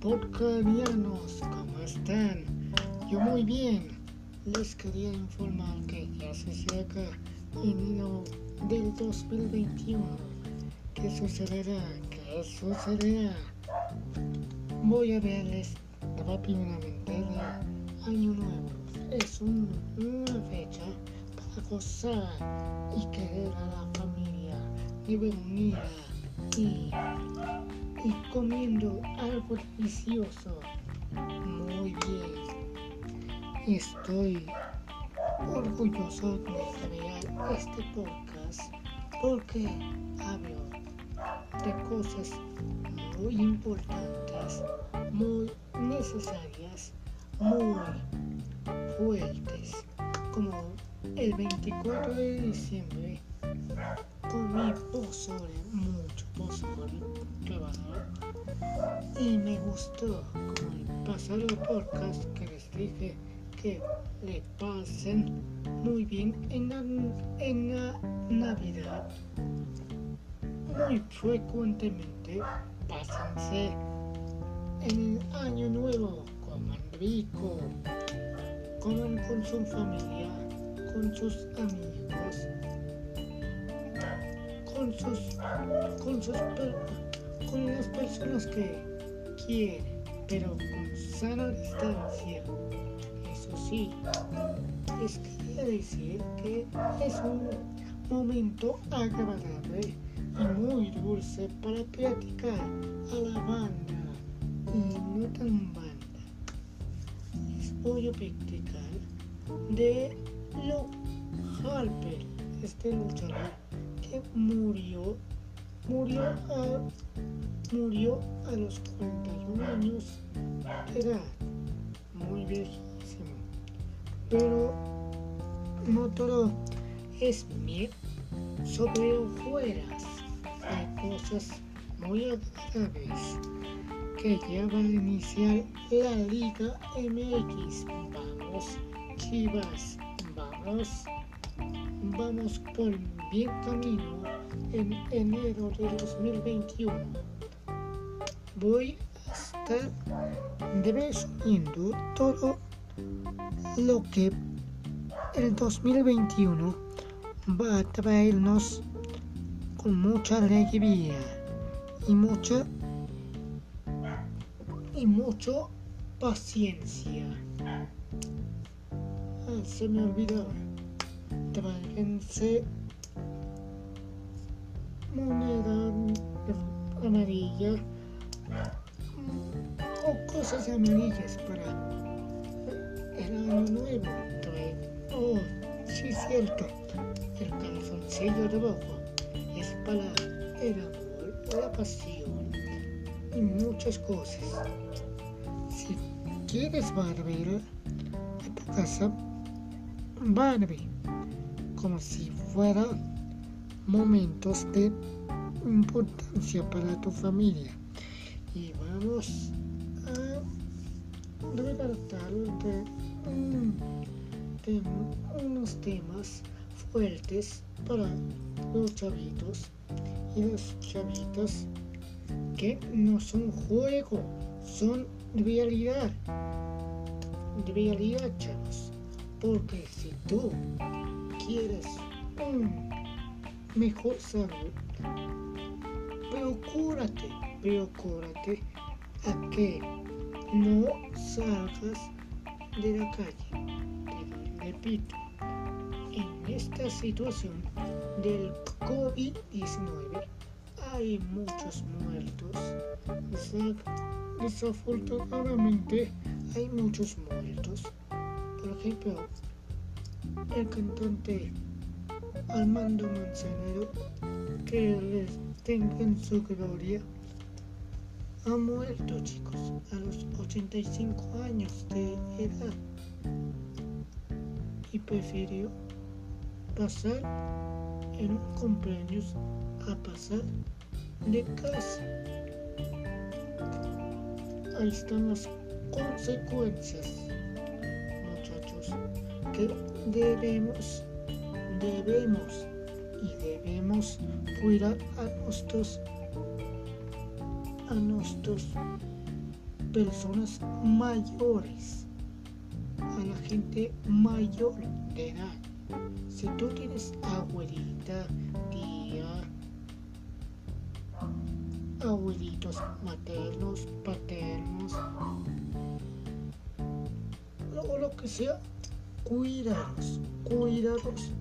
Porcarianos, ¿cómo están? Yo muy bien. Les quería informar que ya se acerca enero del 2021. ¿Qué sucederá? ¿Qué sucederá? Voy a verles rápidamente el Año Nuevo. Es un- una fecha para gozar y querer a la familia y reunida y y comiendo algo delicioso. Muy bien. Estoy orgulloso de crear este podcast porque hablo de cosas muy importantes, muy necesarias, muy fuertes, como el 24 de diciembre comí pozole, mucho pozole, bárbaro. Y me gustó, como el pasado podcast que les dije que le pasen muy bien en la, en la Navidad. Muy frecuentemente pásense en el Año Nuevo, coman rico, coman con su familia, con sus amigos con sus con sus con las personas que quieren pero con sana distancia. Eso sí les quería decir que es un momento agradable y muy dulce para platicar a la banda y no tan banda. Les voy a de lo Harper este luchador que murió, murió a, murió a los 41 años de edad, muy viejísimo. Pero no todo es miel sobre hojuelas, hay cosas muy agradables que ya a iniciar la Liga MX. Vamos, Chivas, vamos vamos por bien camino en enero de 2021. Voy a estar resumiendo todo lo que el 2021 va a traernos con mucha alegría y mucha y mucho paciencia. Ah, se me olvidó tráiganse moneda amarilla o cosas amarillas para el año nuevo. Traen, oh, sí, cierto, el calzoncillo de rojo es para el amor, la pasión y muchas cosas. Si quieres Barbie a tu casa, Barbie como si fueran momentos de importancia para tu familia. Y vamos a tratar de, unos temas fuertes para los chavitos y las chavitas que no son juego, son realidad. Realidad, chavos. Porque si tú quieres un mejor salud, procúrate, procúrate a que no salgas de la calle. Te repito, en esta situación del COVID-19 hay muchos muertos. Desa- Desafortunadamente hay muchos muertos. Por ejemplo, el cantante Armando Manzanero, que les tenga en su gloria, ha muerto, chicos, a los 85 años de edad y prefirió pasar en un cumpleaños a pasar de casa. Ahí están las consecuencias, muchachos, que debemos, debemos y debemos cuidar a nuestros, a nuestros personas mayores, a la gente mayor de edad. Si tú tienes abuelita, tía, abuelitos maternos, paternos, o lo que sea, cuídalos, cuídalos,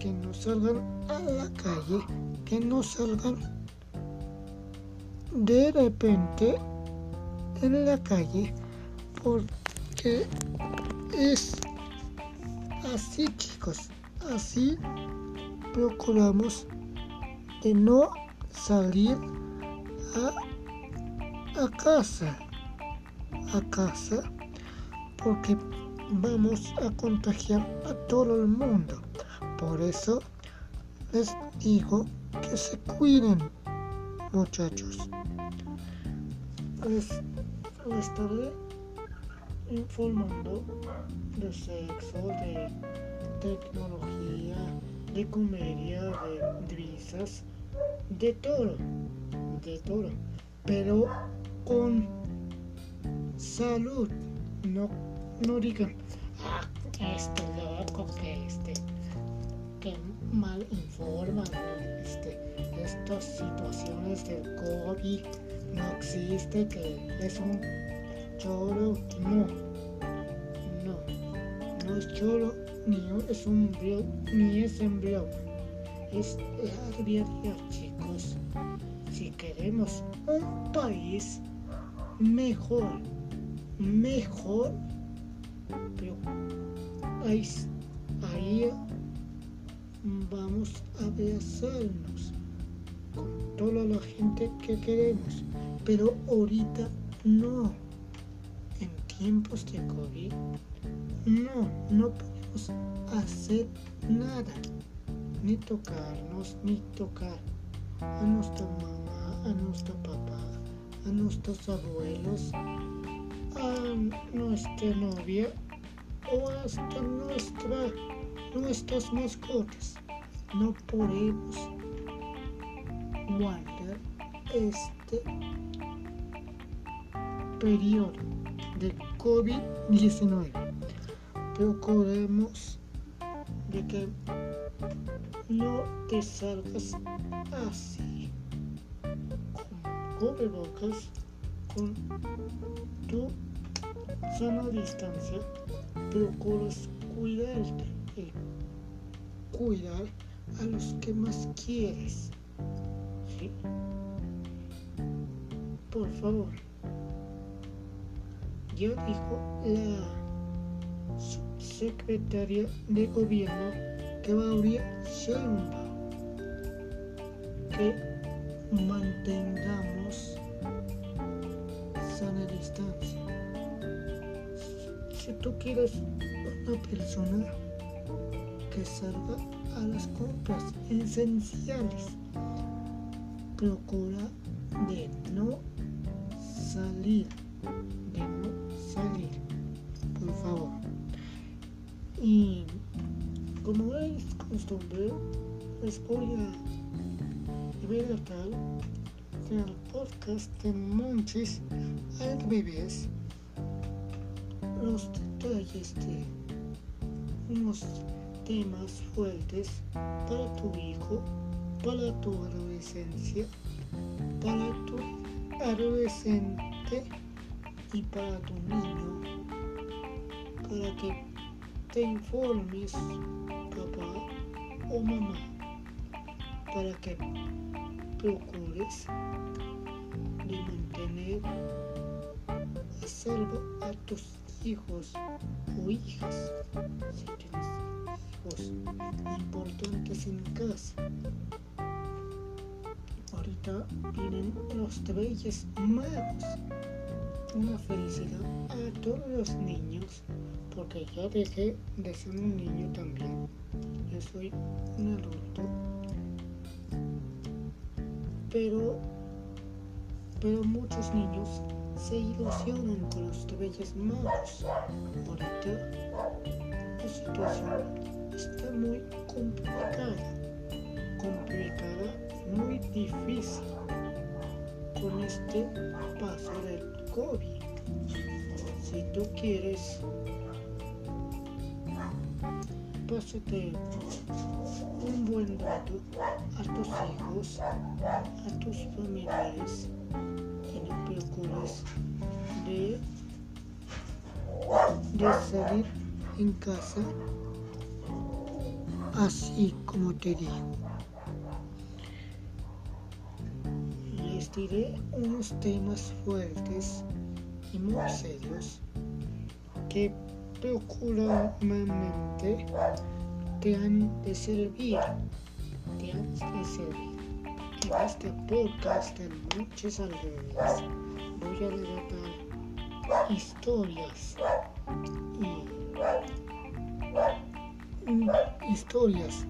que no salgan a la calle, que no salgan de repente en la calle, porque es así chicos, así procuramos de no salir a, a casa, a casa, porque vamos a contagiar a todo el mundo. Por eso les digo que se cuiden, muchachos. Les, les estaré informando de sexo, de tecnología, de comedia, de risas, de todo, de todo, pero con salud, no, no digan, ah, este loco, que este, que mal informan, este, estas situaciones del COVID no existe, que es un choro, no, no, no es choro, ni es un ni es embrión, es la chicos. Si queremos un país mejor, mejor, pero ahí, vamos a abrazarnos con toda la gente que queremos, pero ahorita no. Tiempos de COVID, no, no podemos hacer nada, ni tocarnos, ni tocar a nuestra mamá, a nuestro papá, a nuestros abuelos, a nuestra novia o hasta nuestra, nuestras mascotas. No podemos guardar este periodo de COVID-19. Procuremos de que no te salgas así, con cubrebocas, con tu sana distancia, procuras cuidarte y cuidar a los que más quieres. ¿Sí? Por favor ya dijo la secretaria de gobierno Claudia Sheinbaum que mantengamos sana distancia. Si tú quieres una persona que salga a las compras esenciales, procura de no salir, de no salir, por favor. Y como es costumbre, les voy a relatar el podcast de Monchis al bebés los detalles de unos temas fuertes para tu hijo, para tu adolescencia, para tu adolescente y para tu niño, para que te informes, papá o mamá, para que procures de mantener a salvo a tus hijos o hijas, tienes hijos importantes en casa. Ahorita vienen los reyes magos una felicidad a todos los niños, porque ya dejé de ser un niño también. Yo soy un adulto. Pero, pero muchos niños se ilusionan con los Reyes Magos. Ahorita la situación está muy complicada, complicada, muy difícil con este paso del COVID. Si tú quieres, pásate un buen rato a tus hijos, a tus familiares procures de, salir en casa así como te digo. Les diré unos temas fuertes y muy serios que procuralmente te han de servir, te han de servir. En este podcast de muchas aldeas voy a relatar historias y historias,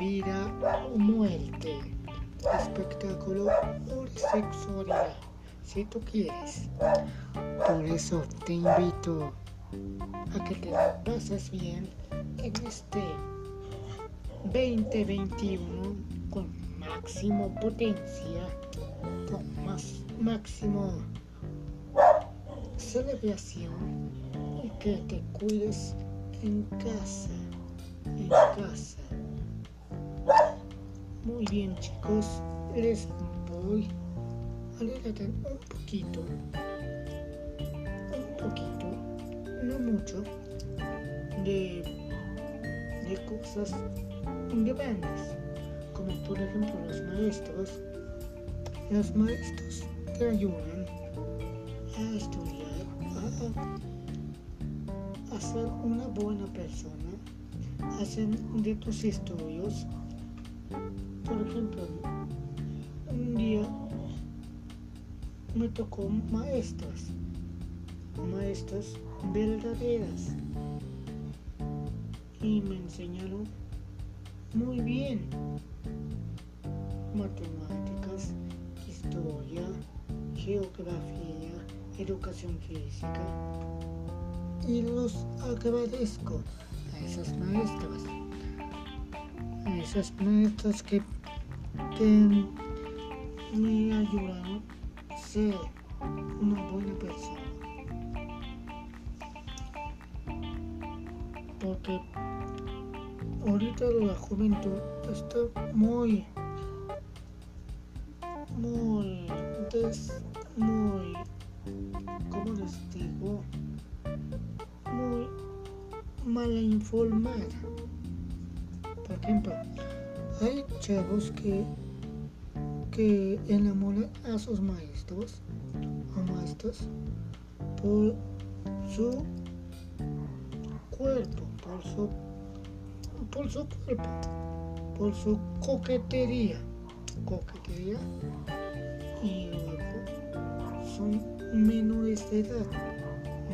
vida o muerte, espectáculo o sexualidad, si tú quieres. Por eso te invito a que te pases bien en este 2021 con máximo potencia, con más máximo celebración y que te cuides en casa, en casa. Muy bien chicos, les voy a leer un poquito, un poquito, no mucho, de, de cosas grandes, por ejemplo los maestros. Los maestros te ayudan a estudiar, a ser una buena persona, hacer de tus estudios. Por ejemplo, un día me tocó maestras, maestras verdaderas, y me enseñaron muy bien matemáticas, historia, geografía, educación física y los agradezco a esas maestras, a esas maestras que, me ayudaron a ser una buena persona. Porque ahorita la juventud está muy, informada. Por ejemplo, hay chavos que, que enamoran a sus maestros o maestras por su cuerpo, por su, por su cuerpo, por su coquetería, coquetería y luego son menores de edad.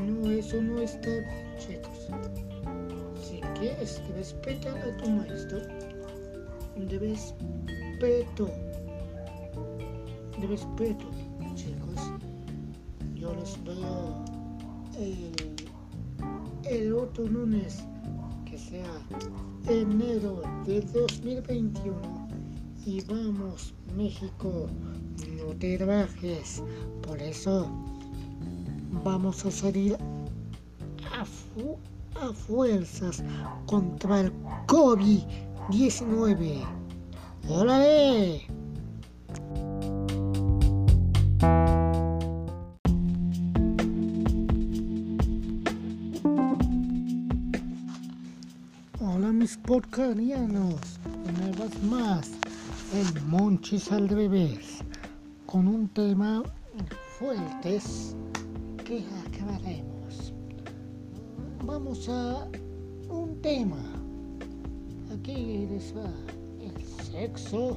No, eso no está bien. Si quieres respetar a tu maestro, debes respeto. De respeto, chicos. Yo les veo el, el otro lunes, que sea enero de 2021. Y vamos, México, no te bajes. Por eso vamos a salir a, fuerzas contra el COVID-19. ¡Órale! Hola mis porcarianos, una vez más, el Monchis al revés, con un tema fuertes que. Vamos a un tema. Aquí les va el sexo.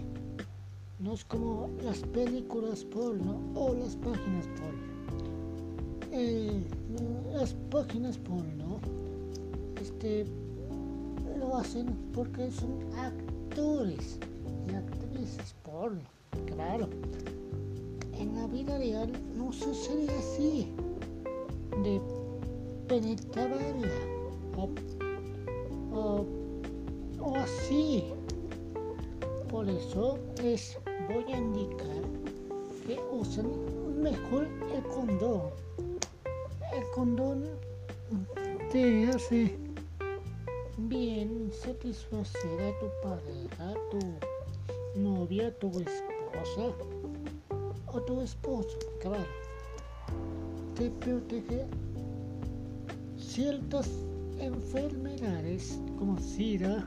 No es como las películas porno o las páginas porno. Eh, las páginas porno este, lo hacen porque son actores y actrices porno. Claro. En la vida real no sucede así penetrarla o, o, o así. Por eso les voy a indicar que usen mejor el condón. El condón te hace bien satisfacer a tu pareja, tu novia, tu esposa o tu esposo, claro. Te protege ciertas enfermedades como SIDA,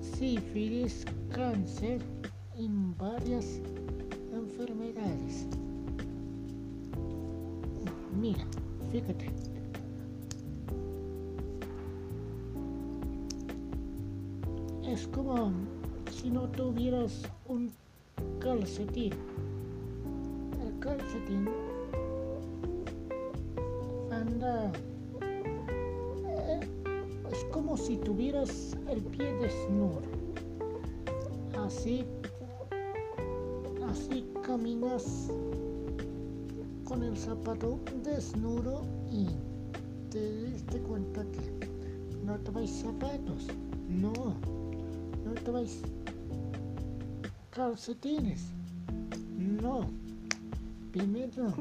sífilis, cáncer y varias enfermedades. Mira, fíjate. Es como si no tuvieras un calcetín. El calcetín como si tuvieras el pie desnudo. Así, así caminas con el zapato desnudo y te diste cuenta que no traes zapatos. No, no traes calcetines. No. Primero,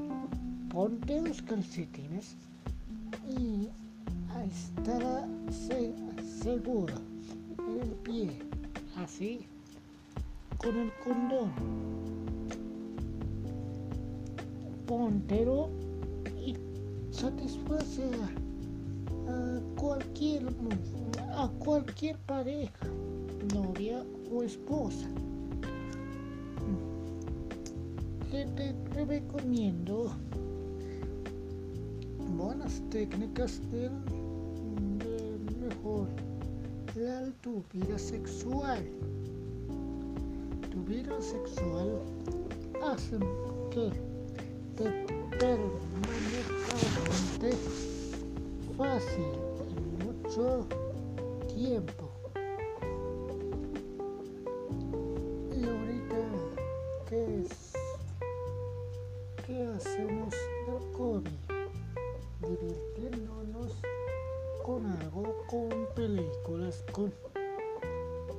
ponte los calcetines seguro en el pie. Así, con el condón. Póntelo y satisface a, cualquier a cualquier pareja, novia o esposa. Te, te recomiendo buenas técnicas de, de mejor la, tu vida sexual. Tu vida sexual hace que te permanezca fácil en mucho tiempo.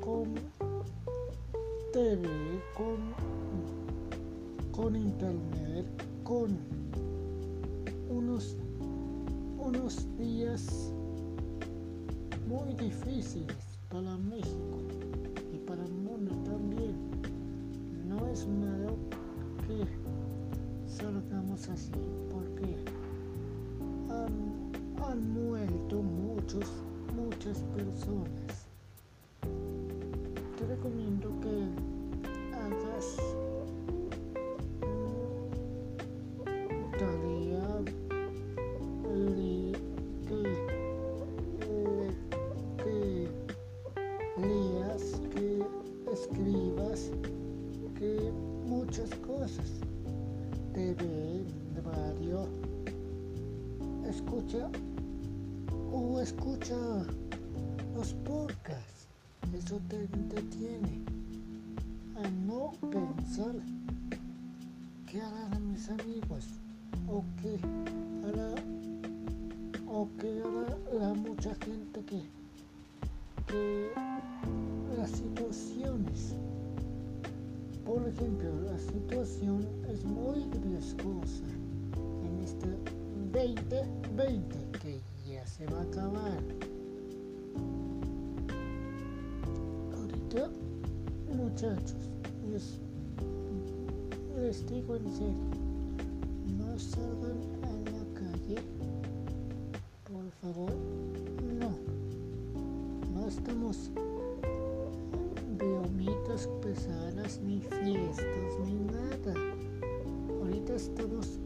Con TV, con, con internet, con unos, unos días muy difíciles para México y para el mundo también. No es malo que salgamos así porque han, han muerto muchos, muchas personas. Te Ahorita, muchachos, les, les digo en serio, no salgan a la calle, por favor, no. No estamos bromitas pesadas, ni fiestas, ni nada. Ahorita estamos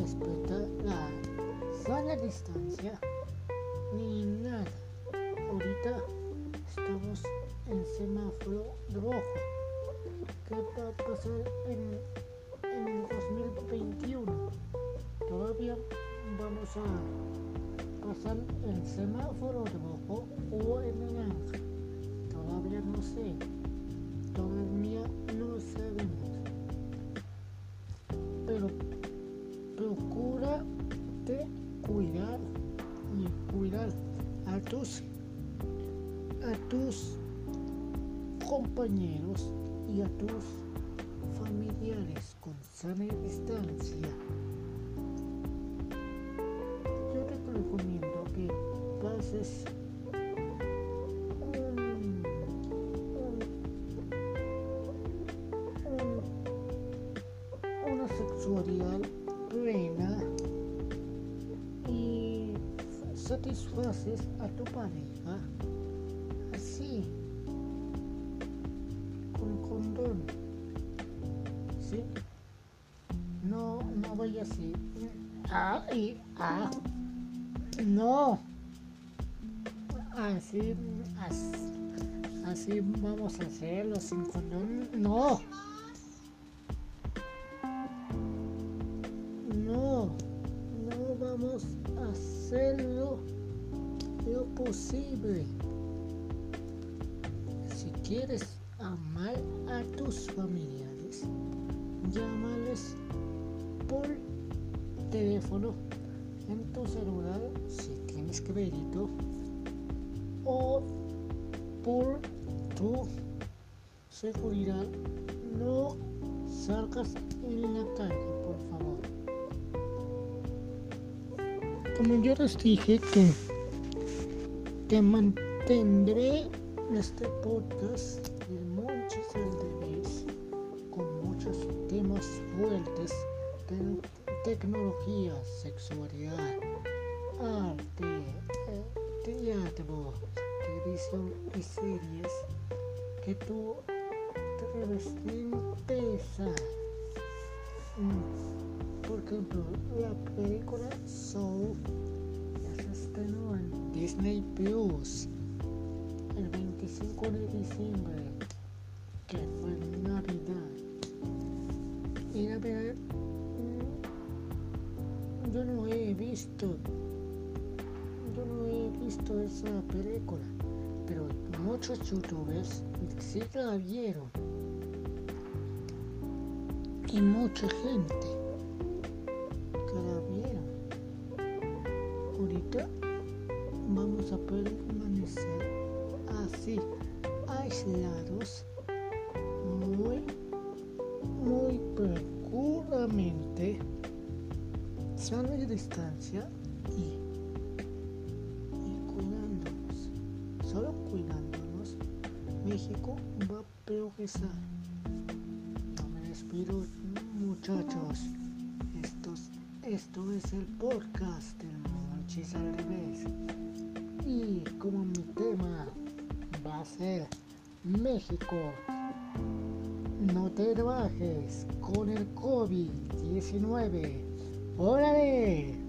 que nadie respeta la sana distancia ni nada. Ahorita estamos en semáforo rojo. ¿Qué va a pasar en, en el 2021? Todavía vamos a pasar en semáforo rojo o en naranja. Todavía no sé. Todavía no sabemos. Compañeros y a tus familiares con sana distancia. Yo te recomiendo que pases una sexualidad plena y satisfaces a tu pareja y ah no. Así así, vamos a hacerlo sin condón no. No no vamos a hacerlo lo posible. Si quieres amar a tus familiares llámales por teléfono en tu celular si tienes crédito o por tu seguridad no salgas en la calle por favor. Como yo les dije que te mantendré este podcast de con muchos temas fuertes de tecnología, sexualidad, arte, eh, teatro, televisión y series que tú empezar. Mm, Por ejemplo, la película Soul ya se estrenó en Disney Plus el 25 de diciembre, que fue Navidad. Y mm, yo no he visto, yo no he visto esa película, pero muchos youtubers sí la vieron. Y mucha gente que la vieron. Ahorita vamos a permanecer así, aislados, muy, muy precuramente, sana y distancia y, y cuidándonos. Solo cuidándonos, México va a progresar. Yo me despido, muchachos. Estos, esto es el podcast del Monchis al revés. Y como mi tema va a ser México, no te bajes con el COVID-19. ¡Órale!